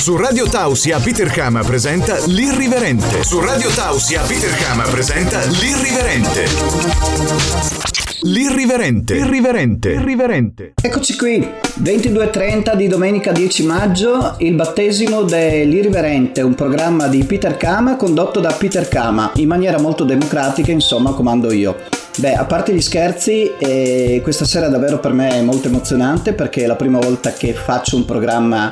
Su Radio Tausia Peter Kama presenta L'Irriverente. Su Radio Tausia Peter Kama presenta L'Irriverente. L'Irriverente. Irriverente. Irriverente. Eccoci qui, 22.30 di domenica 10 maggio, il battesimo dell'Irriverente, un programma di Peter Kama condotto da Peter Kama, in maniera molto democratica, insomma, comando io. Beh, a parte gli scherzi, eh, questa sera davvero per me è molto emozionante perché è la prima volta che faccio un programma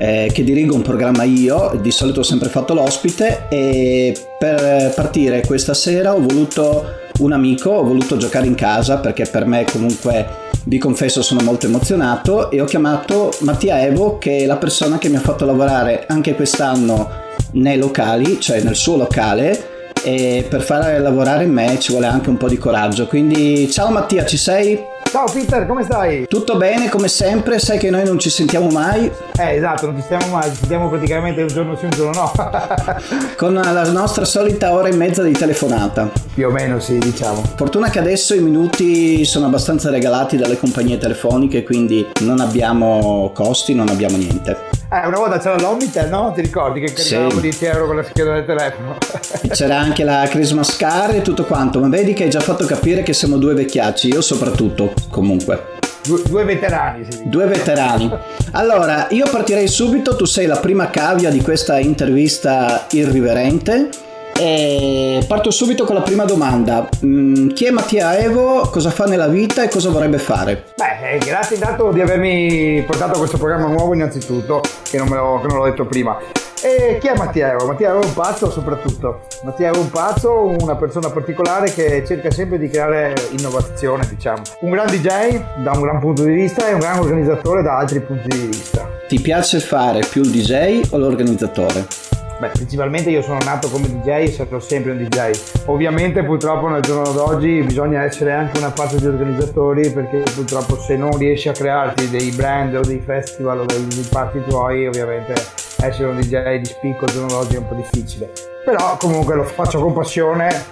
eh, che dirigo un programma io, di solito ho sempre fatto l'ospite e per partire questa sera ho voluto un amico, ho voluto giocare in casa perché per me comunque vi confesso sono molto emozionato e ho chiamato Mattia Evo che è la persona che mi ha fatto lavorare anche quest'anno nei locali, cioè nel suo locale e per fare lavorare me ci vuole anche un po' di coraggio. Quindi ciao Mattia, ci sei? Ciao Peter, come stai? Tutto bene come sempre, sai che noi non ci sentiamo mai. Eh esatto, non ci stiamo mai, ci sentiamo praticamente un giorno sì, un giorno no. Con la nostra solita ora e mezza di telefonata. Più o meno sì, diciamo. Fortuna che adesso i minuti sono abbastanza regalati dalle compagnie telefoniche, quindi non abbiamo costi, non abbiamo niente. Eh, una volta c'era l'Omnitel, no? Ti ricordi che caricavamo sì. 10 euro con la scheda del telefono? c'era anche la Christmas Car e tutto quanto, ma vedi che hai già fatto capire che siamo due vecchiacci, io soprattutto, comunque. Due, due veterani, sì. Due veterani. Allora, io partirei subito, tu sei la prima cavia di questa intervista irriverente e parto subito con la prima domanda. Mm, chi è Mattia Evo? Cosa fa nella vita e cosa vorrebbe fare? Beh, eh, grazie intanto di avermi portato a questo programma nuovo innanzitutto, che non, me che non l'ho detto prima. E chi è Mattia Evo? Mattia Evo è un pazzo soprattutto. Mattia Evo è un pazzo, una persona particolare che cerca sempre di creare innovazione, diciamo. Un gran DJ da un gran punto di vista e un gran organizzatore da altri punti di vista. Ti piace fare più il DJ o l'organizzatore? Beh, principalmente io sono nato come DJ e sarò sempre un DJ. Ovviamente purtroppo nel giorno d'oggi bisogna essere anche una parte di organizzatori perché purtroppo se non riesci a crearti dei brand o dei festival o dei, dei party tuoi, ovviamente essere un DJ di spicco al giorno d'oggi è un po' difficile. Però comunque lo faccio con passione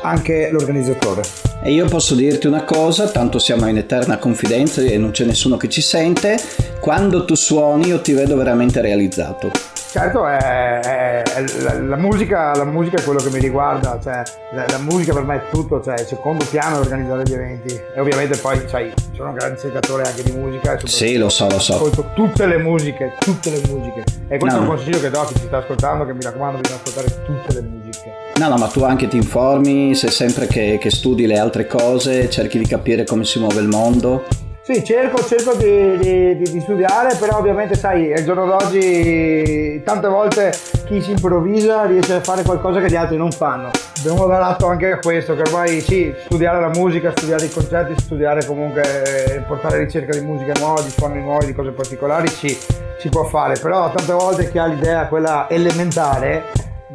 anche l'organizzatore. E io posso dirti una cosa, tanto siamo in eterna confidenza e non c'è nessuno che ci sente, quando tu suoni io ti vedo veramente realizzato. Certo, è, è, è la, la, musica, la, musica, è quello che mi riguarda, cioè, la, la, musica per me è tutto, cioè il secondo piano è organizzare gli eventi e ovviamente poi sai, sono un grande cercatore anche di musica. Sì, lo so, lo so. Ascolto tutte le musiche, tutte le musiche e questo no. è un consiglio che do a chi ci sta ascoltando, che mi raccomando di ascoltare tutte le musiche. No, no, ma tu anche ti informi, sei sempre che, che studi le altre cose, cerchi di capire come si muove il mondo. Sì, cerco, cerco di, di, di, studiare, però ovviamente sai, al giorno d'oggi tante volte chi si improvvisa riesce a fare qualcosa che gli altri non fanno. Abbiamo dato anche a questo, che ormai sì, studiare la musica, studiare i concerti, studiare comunque, portare ricerca di musica nuova, di suoni nuovi, di cose particolari, sì, si può fare, però tante volte chi ha l'idea quella elementare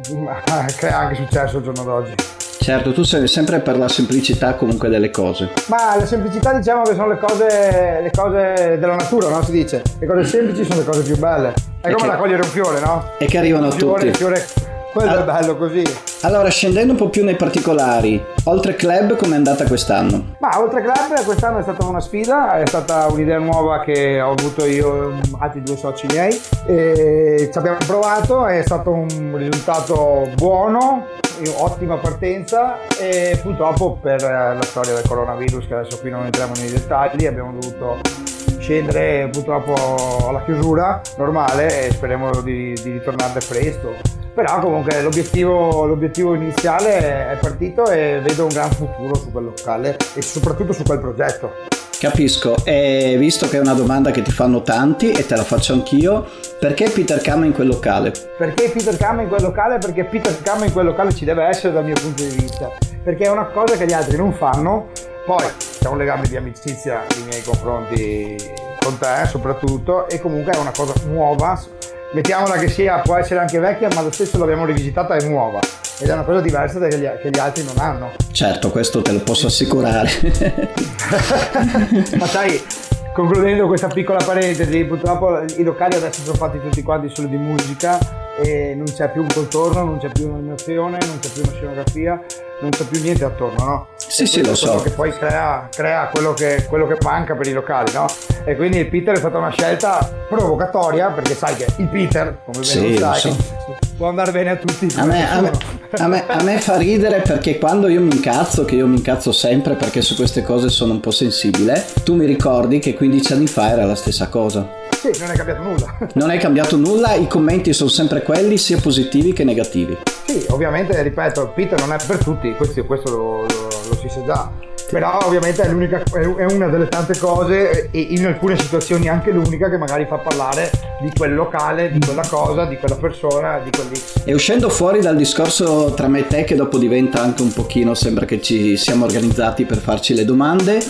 crea anche successo al giorno d'oggi. Certo, tu sei sempre per la semplicità comunque delle cose. Ma la semplicità diciamo che sono le cose, le cose della natura, no? Si dice. Le cose semplici sono le cose più belle. È e come che... raccogliere un fiore, no? E che arrivano fiore, tutti. Fiore, quello All... è bello così. Allora, scendendo un po' più nei particolari, Oltre Club come è andata quest'anno? Ma Oltre Club quest'anno è stata una sfida, è stata un'idea nuova che ho avuto io e altri due soci miei e ci abbiamo provato, è stato un risultato buono, ottima partenza e purtroppo per la storia del coronavirus che adesso qui non entriamo nei dettagli abbiamo dovuto scendere purtroppo alla chiusura normale e speriamo di, di ritornare presto. Però comunque l'obiettivo, l'obiettivo, iniziale è partito e vedo un gran futuro su quel locale e soprattutto su quel progetto Capisco, e visto che è una domanda che ti fanno tanti e te la faccio anch'io, perché Peter Kama in quel locale? Perché Peter Kama in quel locale? Perché Peter Kama in quel locale ci deve essere dal mio punto di vista, perché è una cosa che gli altri non fanno, poi c'è un legame di amicizia nei miei confronti con te soprattutto. E comunque è una cosa nuova, mettiamola che sia, può essere anche vecchia, ma lo stesso l'abbiamo rivisitata, è nuova ed è una cosa diversa che gli, che gli altri non hanno. Certo, questo te lo posso assicurare. Ma sai, concludendo questa piccola parentesi, purtroppo i locali adesso sono fatti tutti quanti solo di musica e non c'è più un contorno, non c'è più un'animazione, non c'è più una scenografia non c'è più niente attorno, no? Sì, sì, lo so. Che poi crea, crea quello, che, quello, che, manca per i locali, no? E quindi il Peter è stata una scelta provocatoria, perché sai che il Peter, come sì, ben sai, so. può andare bene a tutti. A me, a, me, a, me, a me, fa ridere perché quando io mi incazzo, che io mi incazzo sempre perché su queste cose sono un po' sensibile, tu mi ricordi che 15 anni fa era la stessa cosa. Sì, non è cambiato nulla. Non è cambiato nulla, i commenti sono sempre quelli, sia positivi che negativi. Sì, ovviamente, ripeto, Peter non è per tutti, questo, questo lo, lo, lo si sa già però ovviamente è, l'unica, è una delle tante cose e in alcune situazioni anche l'unica che magari fa parlare di quel locale, di quella cosa, di quella persona, di quell'X. E uscendo fuori dal discorso tra me e te che dopo diventa anche un pochino, sembra che ci siamo organizzati per farci le domande,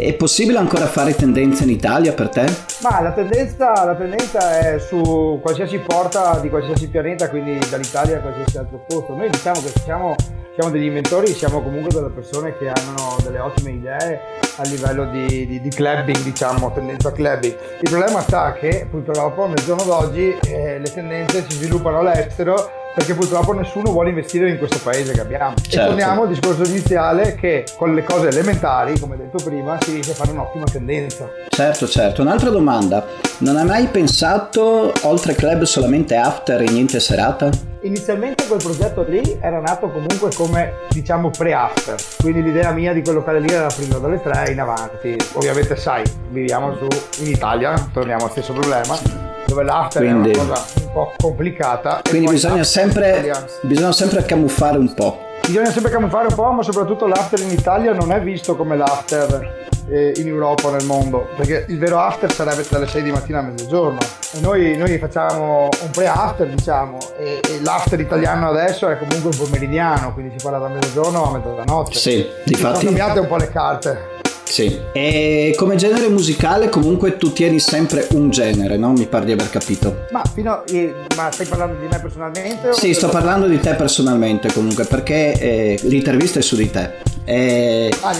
è possibile ancora fare tendenza in Italia per te? Ma la tendenza, la tendenza, è su qualsiasi porta di qualsiasi pianeta, quindi dall'Italia a qualsiasi altro posto. Noi diciamo che siamo, siamo degli inventori, siamo comunque delle persone che hanno delle ottime idee a livello di, di, di clubbing, diciamo, tendenza clubbing. Il problema sta che purtroppo nel giorno d'oggi eh, le tendenze si sviluppano all'estero perché purtroppo nessuno vuole investire in questo paese che abbiamo. Certo. E torniamo al discorso iniziale che con le cose elementari, come detto prima, si riesce a fare un'ottima tendenza. Certo, certo. Un'altra domanda, non hai mai pensato oltre club solamente after e niente serata? Inizialmente quel progetto lì era nato comunque come diciamo pre-after, quindi l'idea mia di quel locale lì era prima dalle 3 in avanti. Ovviamente sai, viviamo su, in Italia, torniamo al stesso problema l'after quindi, è una cosa un po' complicata. Quindi bisogna sempre, bisogna sempre camuffare un po'. Bisogna sempre camuffare un po', ma soprattutto l'after in Italia non è visto come l'after eh, in Europa o nel mondo, perché il vero after sarebbe tra le 6 di mattina a mezzogiorno. E noi, noi facciamo un pre-after, diciamo, e, e, l'after italiano adesso è comunque un pomeridiano, quindi si parla da mezzogiorno a mezzanotte. Sì, difatti. Sono cambiate un po' le carte. Sì, e come genere musicale comunque tu tieni sempre un genere, no? Mi pare di aver capito. Ma, fino, eh, ma stai parlando di me personalmente? Sì, sto parlando di te personalmente comunque, perché eh, l'intervista è su di te. Eh, ah,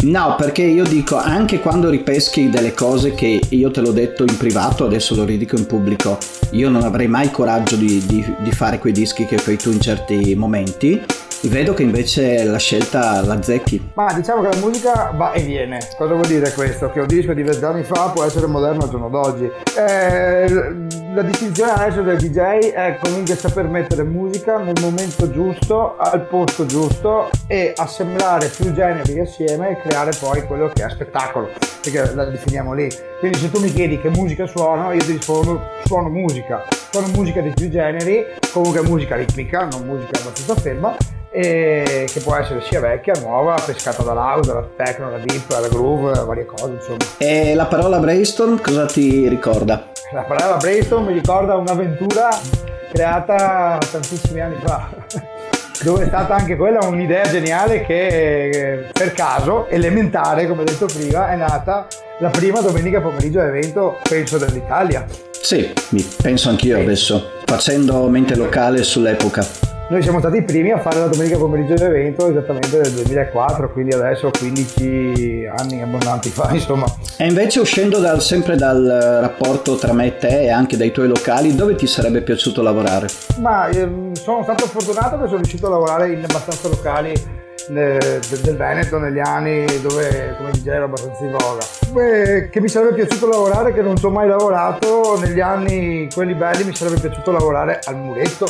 no, perché io dico, anche quando ripeschi delle cose che io te l'ho detto in privato, adesso lo ridico in pubblico, io non avrei mai coraggio di, di, di fare quei dischi che fai tu in certi momenti Vedo che invece la scelta la zecchi. Ma diciamo che la musica va e viene. Cosa vuol dire questo? Che un disco di vent'anni fa può essere moderno al giorno d'oggi. Eh, la distinzione adesso del DJ è comunque saper mettere musica nel momento giusto, al posto giusto e assemblare più generi assieme e creare poi quello che è spettacolo, perché la definiamo lì. Quindi se tu mi chiedi che musica suono, io ti rispondo suono musica. Suono musica di più generi, comunque musica ritmica, non musica abbastanza ferma e che può essere sia vecchia, nuova, pescata dall'house, dalla techno, dalla deep, dalla groove, varie cose insomma. E la parola brainstorm cosa ti ricorda? La parola brainstorm mi ricorda un'avventura creata tantissimi anni fa dove è stata anche quella un'idea geniale che per caso, elementare come detto prima, è nata la prima domenica pomeriggio evento penso dell'Italia. Sì, penso anch'io adesso, facendo mente locale sull'epoca. Noi siamo stati i primi a fare la domenica pomeriggio dell'evento esattamente nel 2004, quindi adesso 15 anni abbondanti fa, insomma. E invece uscendo dal, sempre dal rapporto tra me e te e anche dai tuoi locali, dove ti sarebbe piaciuto lavorare? Ma eh, sono stato fortunato che sono riuscito a lavorare in abbastanza locali del, del Veneto negli anni dove come DJ ero abbastanza in voga. Beh, che mi sarebbe piaciuto lavorare, che non ci ho mai lavorato, negli anni quelli belli mi sarebbe piaciuto lavorare al muretto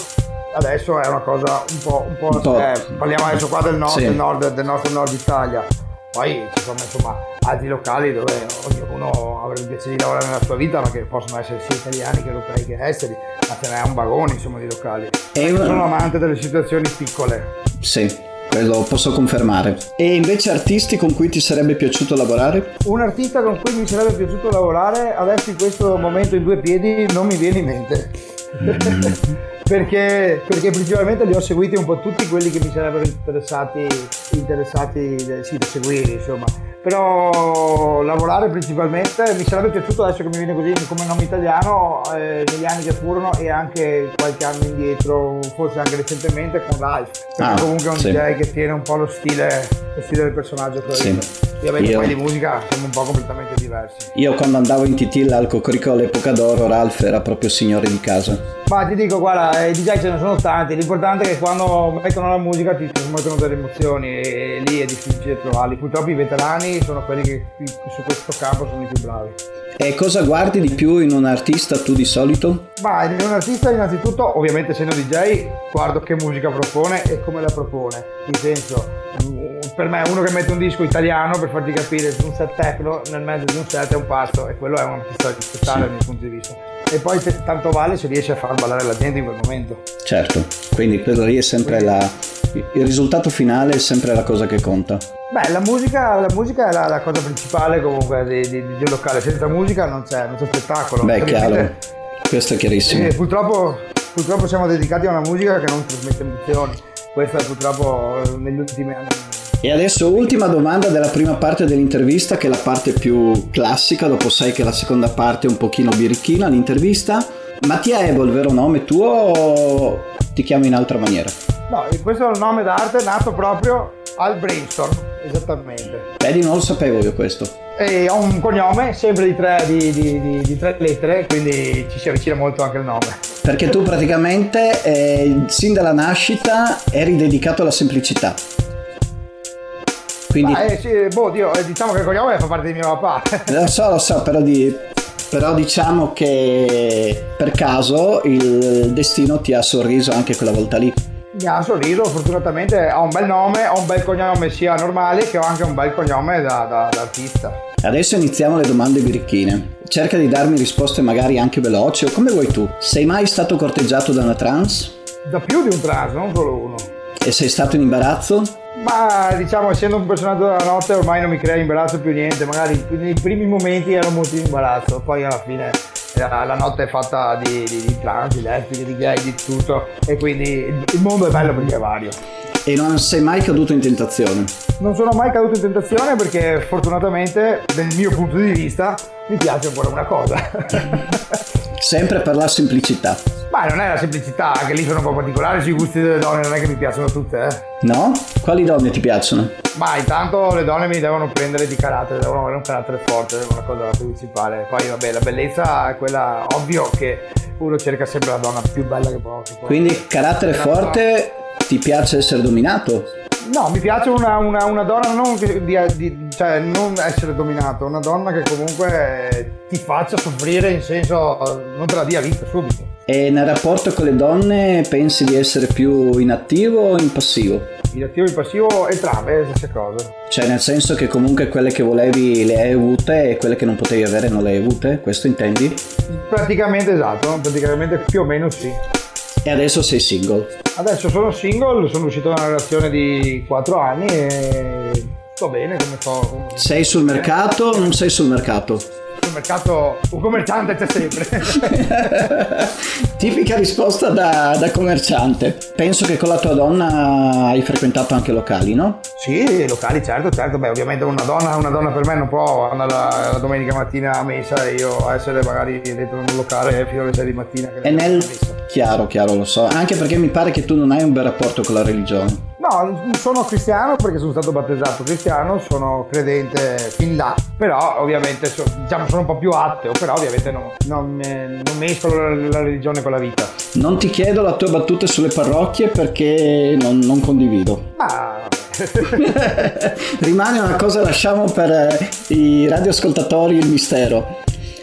adesso è una cosa un po', un po', un po'. Eh, parliamo adesso qua del nord, sì. del nord, del nostro nord Italia. Poi ci sono insomma altri locali dove ognuno avrebbe il piacere di lavorare nella sua vita, ma che possono essere sia italiani che europei che esteri, ma ce n'è un vagone insomma di locali. E io sono amante delle situazioni piccole. Sì, quello posso confermare. E invece artisti con cui ti sarebbe piaciuto lavorare? Un artista con cui mi sarebbe piaciuto lavorare adesso in questo momento in due piedi non mi viene in mente. Perché, perché, principalmente li ho seguiti un po' tutti quelli che mi sarebbero interessati, interessati sì, da seguire, insomma. Però lavorare principalmente mi sarebbe piaciuto adesso che mi viene così come nome italiano eh, negli anni che furono e anche qualche anno indietro, forse anche recentemente con Ralph, ah, comunque è un sì. DJ che tiene un po' lo stile, lo stile del personaggio sì. Ovviamente io... poi di musica siamo un po' completamente diversi. Io quando andavo in TT al Cocorico all'epoca d'oro, Ralph era proprio signore di casa. Ma ti dico, guarda, i DJ ce ne sono tanti, l'importante è che quando mettono la musica ti trasmettono delle emozioni e lì è difficile trovarli. Purtroppo i veterani sono quelli che su questo campo sono i più bravi. E cosa guardi di più in un artista tu di solito? Ma in un artista innanzitutto, ovviamente essendo DJ, guardo che musica propone e come la propone. In senso, mm, per me uno che mette un disco italiano per farti capire un set techno nel mezzo di un set è un passo e quello è un artista rispettare sì. dal mio punto di vista. E poi tanto vale se riesci a far ballare la gente in quel momento. Certo, quindi quello lì è sempre la, il risultato finale è sempre la cosa che conta. Beh, la musica, la musica è la, la, cosa principale comunque di, di, di, un locale, senza musica non c'è, non c'è spettacolo. Beh, chiaro, questo è chiarissimo. Eh, purtroppo, purtroppo, siamo dedicati a una musica che non trasmette emozioni, questo è purtroppo eh, negli ultimi anni. E adesso ultima domanda della prima parte dell'intervista, che è la parte più classica, dopo sai che la seconda parte è un pochino birichina, l'intervista. Mattia il vero nome tuo o ti chiami in altra maniera? No, questo è il nome d'arte nato proprio al brainstorm, esattamente. Vedi, non lo sapevo io questo. E ho un cognome sempre di tre, di, di, di, di tre, lettere, quindi ci si avvicina molto anche il nome. Perché tu praticamente, eh, sin dalla nascita, eri dedicato alla semplicità. Quindi... Ma, eh, sì, boh, Dio, eh, diciamo che il cognome fa parte di mio papà. lo so, lo so, però, di, però diciamo che per caso il destino ti ha sorriso anche quella volta lì mi ha sorriso, fortunatamente ho un bel nome, ho un bel cognome sia normale che ho anche un bel cognome da, da, da artista. Adesso iniziamo le domande birichine. Cerca di darmi risposte magari anche veloci o come vuoi tu. Sei mai stato corteggiato da una trans? Da più di un trans, non solo uno. E sei stato in imbarazzo? Ma diciamo, essendo un personaggio della notte ormai non mi crea imbarazzo più niente, magari nei primi momenti ero molto in imbarazzo, poi alla fine la notte è fatta di, di, di trans, di lesbiche, di gay, di tutto e quindi il mondo è bello perché è vario. E non sei mai caduto in tentazione? Non sono mai caduto in tentazione perché fortunatamente dal mio punto di vista mi piace ancora una cosa. Sempre per la semplicità. Ma non è la semplicità, che lì sono un po' particolari sui gusti delle donne, non è che mi piacciono tutte, eh. No? Quali donne ti piacciono? Ma intanto le donne mi devono prendere di carattere, devono avere un carattere forte, è una cosa principale. Poi vabbè, la bellezza è quella, ovvio che uno cerca sempre la donna più bella che può. Che può. Quindi carattere forte, ti piace essere dominato? No, mi piace una, una, una donna non, di, di, cioè, non essere dominato, una donna che comunque ti faccia soffrire in senso non te la dia vita subito. E nel rapporto con le donne pensi di essere più inattivo o in passivo? Inattivo e in passivo entrambe, è la stessa cosa. Cioè nel senso che comunque quelle che volevi le hai avute e quelle che non potevi avere non le hai avute, questo intendi? Praticamente esatto, praticamente più o meno sì. E adesso sei single? Adesso sono single, sono uscito da una relazione di 4 anni e sto bene come sto. Sei sul mercato o non sei sul mercato? Mercato un commerciante c'è sempre. Tipica risposta da, da, commerciante. Penso che con la tua donna hai frequentato anche locali, no? Sì, locali, certo, certo. Beh, ovviamente una donna, una donna per me non può andare la, la domenica mattina a messa e io essere magari dentro un locale fino alle 6 di mattina. e nel... Chiaro, chiaro, lo so. Anche perché mi pare che tu non hai un bel rapporto con la religione. No, sono cristiano perché sono stato battezzato cristiano, sono credente fin là, però ovviamente so, diciamo sono un po' più ateo, però ovviamente non, non, eh, non mescolo la, la, religione con la vita. Non ti chiedo la tua battuta sulle parrocchie perché non, non condivido. Ah, Rimane una cosa, lasciamo per eh, i radioascoltatori il mistero.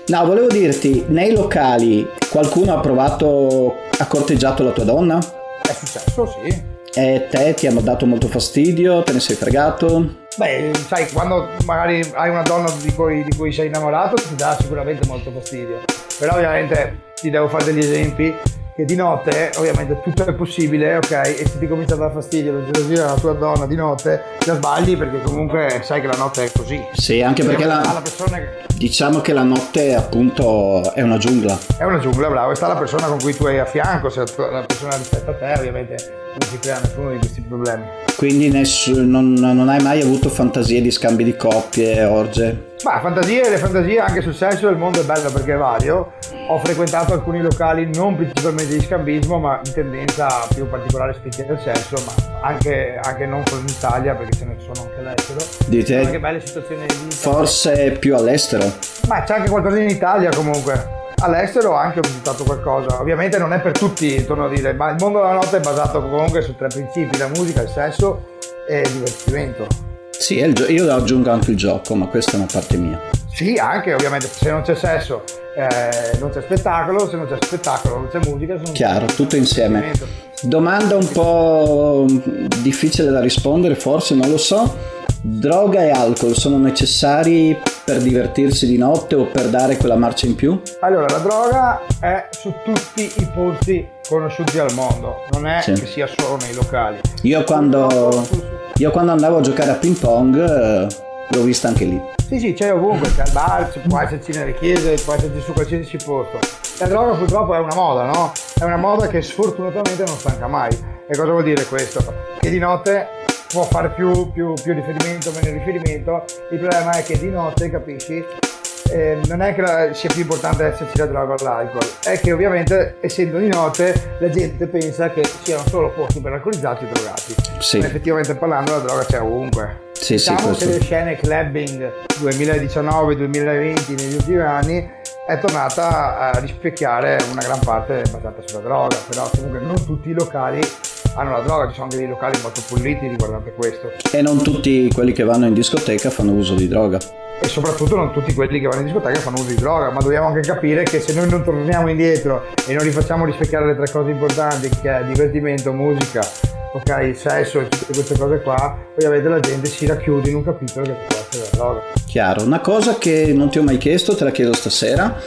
No, volevo dirti, nei locali qualcuno ha provato, ha corteggiato la tua donna? È successo, sì. E te ti hanno dato molto fastidio? Te ne sei fregato? Beh, sai, quando magari hai una donna di cui, di cui sei innamorato ti dà sicuramente molto fastidio. Però ovviamente ti devo fare degli esempi che di notte ovviamente tutto è possibile, ok? E se ti comincia a dar fastidio la gelosia della tua donna di notte, già sbagli perché comunque sai che la notte è così. Sì, anche perché la, la che... diciamo che la notte appunto è una giungla. È una giungla, bravo, e sta la persona con cui tu hai a fianco, se la persona rispetta a te ovviamente non si crea nessuno di questi problemi. Quindi nessuno, non, non hai mai avuto fantasie di scambi di coppie, orge? Ma fantasie, le fantasie anche sul sesso del mondo è bello perché è vario. Ho frequentato alcuni locali non principalmente di scambismo, ma in tendenza più particolare spinti del sesso, ma anche, anche, non solo in Italia perché ce ne sono anche all'estero. Dite anche belle situazioni di Forse più all'estero. Ma c'è anche qualcosa in Italia comunque. All'estero anche ho visitato qualcosa. Ovviamente non è per tutti, torno a dire, ma il mondo della notte è basato comunque su tre principi, la musica, il sesso e il divertimento. Sì, io aggiungo anche il gioco, ma questa è una parte mia. Sì, anche ovviamente se non c'è sesso eh, non c'è spettacolo, se non c'è spettacolo non c'è musica. Non Chiaro, tutto insieme. Domanda un po' difficile da rispondere, forse non lo so. Droga e alcol sono necessari per divertirsi di notte o per dare quella marcia in più? Allora, la droga è su tutti i posti conosciuti al mondo, non è sì. che sia solo nei locali. Io quando, io quando andavo a giocare a ping pong eh, l'ho vista anche lì. Sì, sì, c'è ovunque, c'è al bar, può esserci nelle chiese, può esserci su qualsiasi posto. La droga purtroppo è una moda, no? È una moda che sfortunatamente non stanca mai. E cosa vuol dire questo? Che di notte può fare più, più, più riferimento, meno riferimento, il problema è che di notte, capisci, eh, non è che la, sia più importante esserci la droga o l'alcol, è che ovviamente essendo di notte la gente pensa che siano solo posti per alcolizzati e drogati. Sì. Ma effettivamente parlando la droga c'è ovunque. Sì, diciamo sì, che le scene clubbing 2019-2020 negli ultimi anni è tornata a rispecchiare una gran parte basata sulla droga, però comunque non tutti i locali hanno la droga, ci sono anche dei locali molto puliti riguardante questo. E non tutti quelli che vanno in discoteca fanno uso di droga. E soprattutto non tutti quelli che vanno in discoteca fanno uso di droga, ma dobbiamo anche capire che se noi non torniamo indietro e non rifacciamo rispecchiare le tre cose importanti, che è divertimento, musica, ok, sesso e tutte queste cose qua, ovviamente la gente si racchiude in un capitolo che può essere la droga. Chiaro, una cosa che non ti ho mai chiesto, te la chiedo stasera.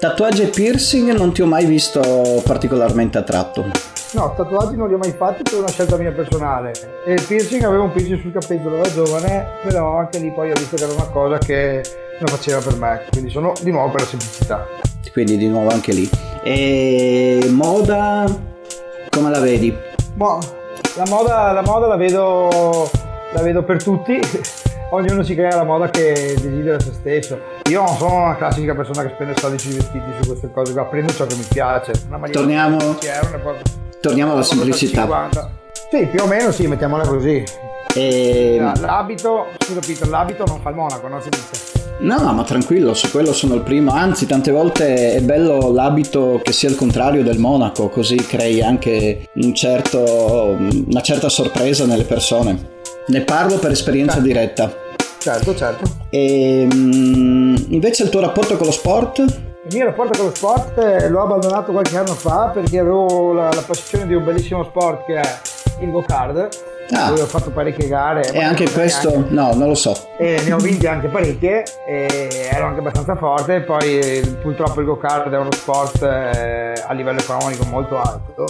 Tatuaggi e piercing non ti ho mai visto particolarmente attratto. No, tatuaggi non li ho mai fatti per una scelta mia personale. E il piercing, avevo un piercing sul capello da giovane, però anche lì poi ho visto che era una cosa che non faceva per me. Quindi sono di nuovo per la semplicità. Quindi di nuovo anche lì. E moda, come la vedi? Boh, la moda, la moda la vedo, la vedo per tutti. Ognuno si crea la moda che desidera se stesso. Io non sono una classica persona che spende soldi sui vestiti su queste cose qua, prendo ciò che mi piace. Una Torniamo. Euro, Torniamo alla semplicità. Sì, più o meno sì, mettiamola così. E... L'abito, scusa Peter, l'abito non fa il monaco, no? Si dice. No, no, ma tranquillo, su quello sono il primo. Anzi, tante volte è bello l'abito che sia il contrario del monaco, così crei anche un certo, una certa sorpresa nelle persone. Ne parlo per esperienza certo. diretta. Certo, certo. E, ehm, invece il tuo rapporto con lo sport? Il mio rapporto con lo sport eh, l'ho abbandonato qualche anno fa perché avevo la, la passione di un bellissimo sport che è il go-kart. Ah. Dove ho fatto parecchie gare. E anche questo, anche. no, non lo so. E ne ho vinte anche parecchie ero anche abbastanza forte. Poi purtroppo il go-kart è uno sport eh, a livello economico molto alto.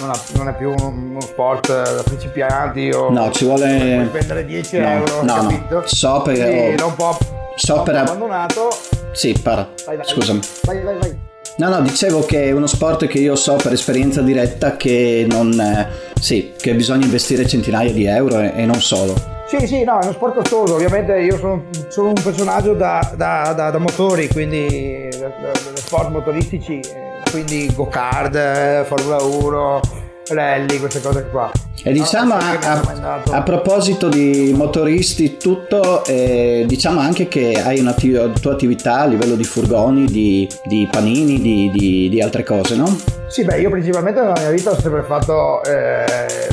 Non, ha, non, è più uno, sport da principianti o no, ci vuole spendere 10 no, euro. No, capito? no. So perché ho... un po' so per abbandonato sì, para. Vai, vai, Scusami. Vai, vai, vai. No, no, dicevo che è uno sport che io so per esperienza diretta che non... Eh, sì, che bisogna investire centinaia di euro e, e non solo. Sì, sì, no, è uno sport costoso, ovviamente io sono, sono un personaggio da, da, da, da motori, quindi da, sport motoristici, eh, quindi go-kart, eh, Formula 1, rally, queste cose qua. E diciamo a, a, a, proposito di motoristi, tutto, eh, diciamo anche che hai una tua attività a livello di furgoni, di, di panini, di, di, di, altre cose, no? Sì, beh, io principalmente nella mia vita ho sempre fatto eh,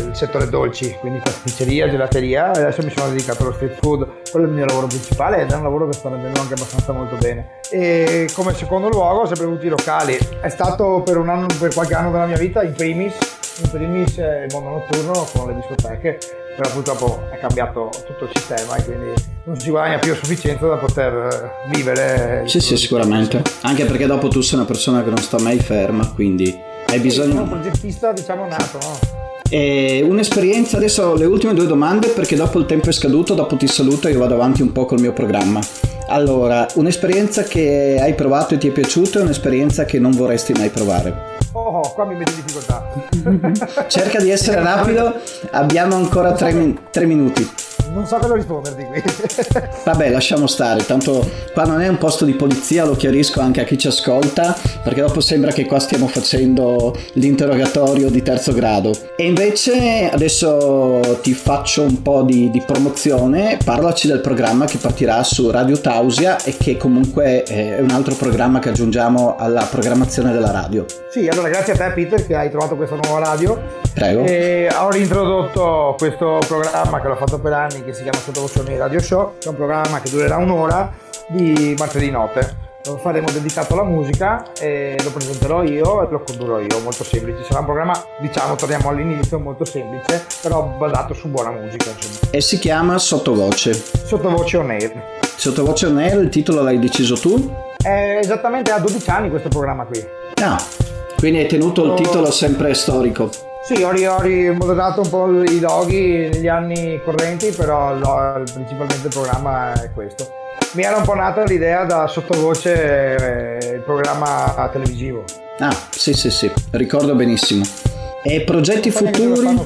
il settore dolci, quindi pasticceria, gelateria, adesso mi sono dedicato allo street food, quello è il mio lavoro principale ed è un lavoro che sta rendendo anche abbastanza molto bene. E come secondo luogo ho sempre avuto i locali, è stato per, un anno, per qualche anno della mia vita in primis in primis il mondo notturno con le discoteche, però purtroppo è cambiato tutto il sistema e quindi non si guadagna più a sufficienza da poter vivere. Sì, sì, sicuramente. Anche perché dopo tu sei una persona che non sta mai ferma, quindi hai bisogno... Sono un progettista, diciamo, nato, no? E un'esperienza, adesso le ultime due domande perché dopo il tempo è scaduto, dopo ti saluto e io vado avanti un po' col mio programma. Allora, un'esperienza che hai provato e ti è piaciuta e un'esperienza che non vorresti mai provare? Oh, qua mi metti in difficoltà. Cerca di essere rapido, abbiamo ancora tre, tre minuti. Non so cosa risponderti qui. Vabbè, lasciamo stare, tanto qua non è un posto di polizia, lo chiarisco anche a chi ci ascolta, perché dopo sembra che qua stiamo facendo l'interrogatorio di terzo grado. E invece adesso ti faccio un po' di, di promozione, parlaci del programma che partirà su Radio Tausia e che comunque è un altro programma che aggiungiamo alla programmazione della radio. Sì, allora grazie a te Peter che hai trovato questa nuova radio. Prego. E ho reintrodotto questo programma che l'ho fatto per anni che si chiama Sottovoce Radio Show, che è un programma che durerà un'ora di martedì notte. Lo faremo dedicato alla musica e lo presenterò io e lo condurrò io, molto semplice. Sarà un programma, diciamo, torniamo all'inizio, molto semplice, però basato su buona musica. Insomma. E si chiama Sottovoce. Sottovoce on air. Sottovoce on air, il titolo l'hai deciso tu? È esattamente a 12 anni questo programma qui. Ah, quindi hai tenuto il titolo sempre storico. Sì, ho, ho rimodellato un po' i loghi negli anni correnti, però lo, principalmente il programma è questo. Mi era un po' nata l'idea da sottovoce eh, il programma televisivo. Ah, sì, sì, sì, ricordo benissimo. E progetti futuri?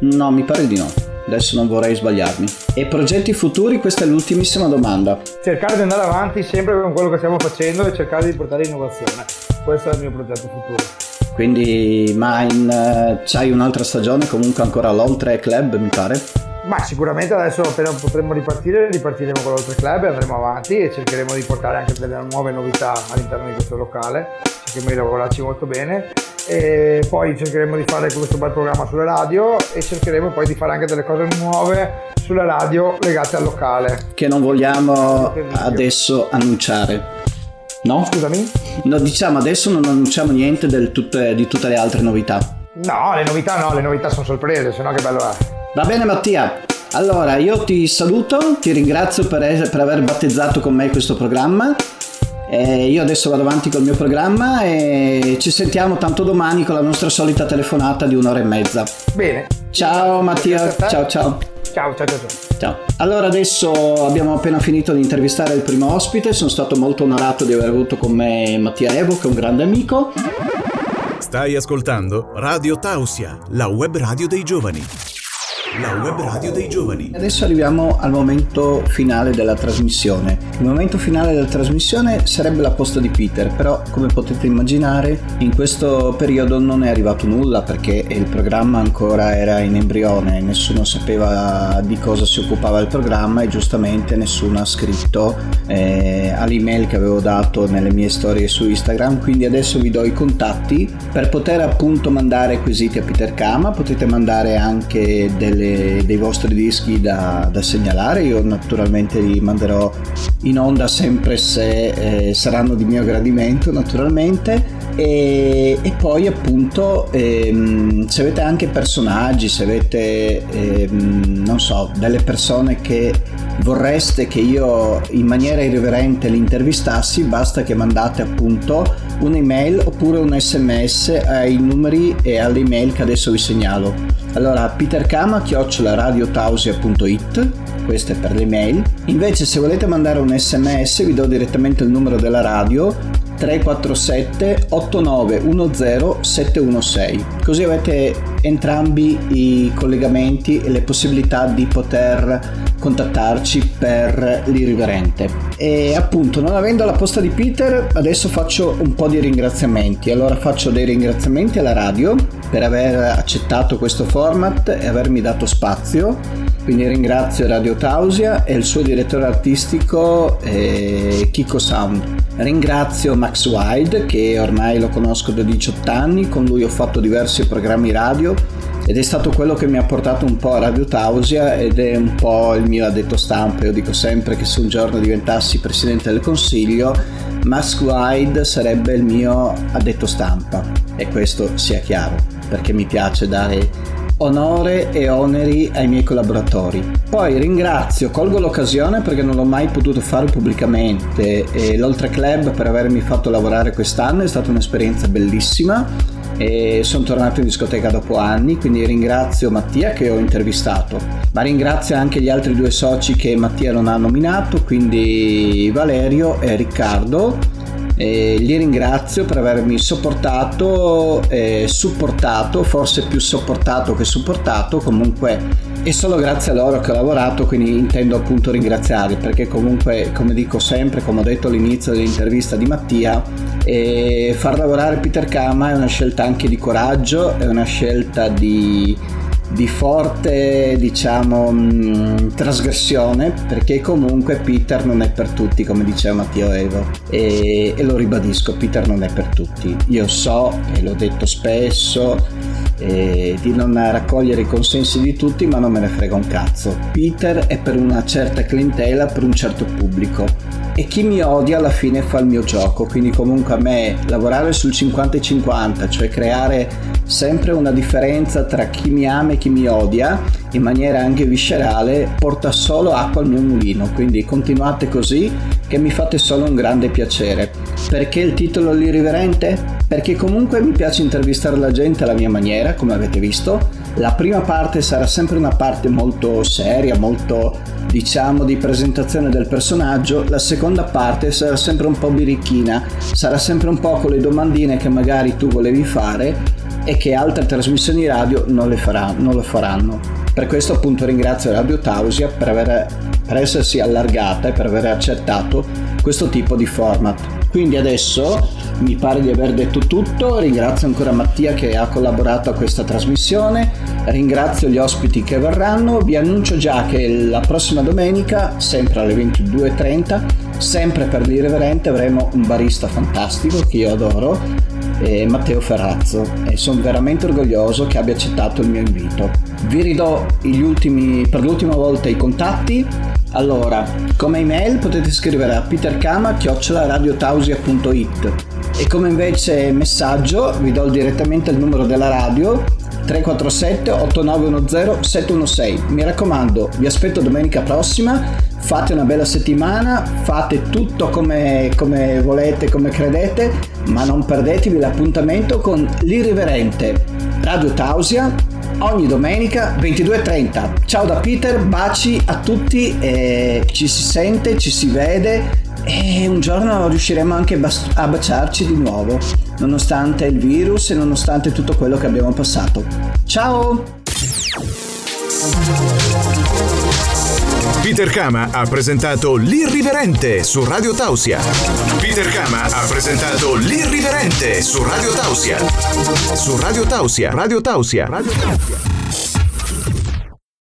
No, mi pare di no. Adesso non vorrei sbagliarmi. E progetti futuri? Questa è l'ultimissima domanda. Cercare di andare avanti sempre con quello che stiamo facendo e cercare di portare innovazione. Questo è il mio progetto futuro. Quindi, ma in, uh, c'hai un'altra stagione comunque ancora l'Oltre Club, mi pare? Ma sicuramente adesso appena potremo ripartire, ripartiremo con l'Oltre Club e andremo avanti e cercheremo di portare anche delle nuove novità all'interno di questo locale. Cercheremo di lavorarci molto bene e poi cercheremo di fare questo bel programma sulle radio e cercheremo poi di fare anche delle cose nuove sulle radio legate al locale. Che non vogliamo adesso annunciare. No? Scusami? No, diciamo adesso non annunciamo niente tutte, di tutte le altre novità. No, le novità no, le novità sono sorprese, se no che bello è. Va bene Mattia, allora io ti saluto, ti ringrazio per, per aver battezzato con me questo programma. E io adesso vado avanti col mio programma e ci sentiamo tanto domani con la nostra solita telefonata di un'ora e mezza. Bene. Ciao Mattia, ciao ciao. Ciao, ciao, ciao, ciao. Ciao. Allora adesso abbiamo appena finito di intervistare il primo ospite, sono stato molto onorato di aver avuto con me Mattia Evo, che è un grande amico. Stai ascoltando Radio Tausia, la web radio dei giovani la web radio dei giovani. Adesso arriviamo al momento finale della trasmissione. Il momento finale della trasmissione sarebbe la posta di Peter, però come potete immaginare in questo periodo non è arrivato nulla perché il programma ancora era in embrione, nessuno sapeva di cosa si occupava il programma e giustamente nessuno ha scritto eh, all'email che avevo dato nelle mie storie su Instagram, quindi adesso vi do i contatti per poter appunto mandare quesiti a Peter Kama, potete mandare anche delle delle, dei vostri dischi da, da, segnalare. Io naturalmente li manderò in onda sempre se eh, saranno di mio gradimento, naturalmente. E, e poi appunto ehm, se avete anche personaggi, se avete ehm, non so, delle persone che vorreste che io in maniera irriverente li intervistassi, basta che mandate appunto un'email oppure un sms ai numeri e alle email che adesso vi segnalo. Allora, peterkama radiotausia.it questo è per le mail. Invece se volete mandare un sms vi do direttamente il numero della radio 347 8910 716 così avete entrambi i collegamenti e le possibilità di poter contattarci per l'irriverente. E appunto non avendo la posta di Peter adesso faccio un po' di ringraziamenti. Allora faccio dei ringraziamenti alla radio per aver accettato questo format e avermi dato spazio. Quindi ringrazio Radio Tausia e il suo direttore artistico eh, Kiko Sound. Ringrazio Max Wild che ormai lo conosco da 18 anni, con lui ho fatto diversi programmi radio ed è stato quello che mi ha portato un po' a Radio Tausia ed è un po' il mio addetto stampa. Io dico sempre che se un giorno diventassi presidente del consiglio, Max Wide sarebbe il mio addetto stampa e questo sia chiaro perché mi piace dare onore e oneri ai miei collaboratori. Poi ringrazio, colgo l'occasione perché non l'ho mai potuto fare pubblicamente e l'Oltre Club per avermi fatto lavorare quest'anno è stata un'esperienza bellissima e sono tornato in discoteca dopo anni, quindi ringrazio Mattia che ho intervistato, ma ringrazio anche gli altri due soci che Mattia non ha nominato, quindi Valerio e Riccardo e li ringrazio per avermi sopportato e supportato, forse più sopportato che supportato, comunque è solo grazie a loro che ho lavorato, quindi intendo appunto ringraziarli perché comunque, come dico sempre, come ho detto all'inizio dell'intervista di Mattia, eh, far lavorare Peter Kama è una scelta anche di coraggio, è una scelta di di forte diciamo mh, mm, trasgressione perché comunque Peter non è per tutti come diceva Matteo Evo. E, e lo ribadisco Peter non è per tutti. Io so e l'ho detto spesso eh, di non raccogliere i consensi di tutti ma non me ne frega un cazzo. Peter è per una certa clientela per un certo pubblico e chi mi odia alla fine fa il mio gioco quindi comunque a me lavorare sul 50 e 50 cioè creare sempre una differenza tra chi mi ama e chi mi odia in maniera anche viscerale porta solo acqua al mio mulino. Quindi continuate così che mi fate solo un grande piacere. Perché il titolo l'irriverente? perché comunque mi piace intervistare la gente alla mia maniera come avete visto. La prima parte sarà sempre una parte molto seria molto diciamo di presentazione del personaggio la seconda parte sarà sempre un po' birichina sarà sempre un po' con le domandine che magari tu volevi fare e che altre trasmissioni radio non, le farà, non lo faranno. Per questo appunto ringrazio Radio Tausia per, aver, per essersi allargata e per aver accettato questo tipo di format. Quindi adesso mi pare di aver detto tutto, ringrazio ancora Mattia che ha collaborato a questa trasmissione, ringrazio gli ospiti che verranno, vi annuncio già che la prossima domenica, sempre alle 22.30, sempre per l'irreverente avremo un barista fantastico che io adoro eh, Matteo Ferrazzo e sono veramente orgoglioso che abbia accettato il mio invito. Vi ridò ultimi, per l'ultima volta i contatti. Allora, come email potete scrivere a peterkama-radiotausia.it e come invece messaggio vi do direttamente il numero della radio 347 8910 716. Mi raccomando, vi aspetto domenica prossima fate una bella settimana, fate tutto come, come volete, come credete, ma non perdetevi l'appuntamento con l'irriverente Radio Tausia ogni domenica 22.30. Ciao da Peter, baci a tutti, eh, ci si sente, ci si vede e un giorno riusciremo anche a baciarci di nuovo, nonostante il virus e nonostante tutto quello che abbiamo passato. Ciao! Peter Kama ha presentato L'Irriverente su Radio Tausia. Peter Kama ha presentato L'Irriverente su Radio Tausia. Su Radio Tausia. Radio Tausia. Radio Tausia.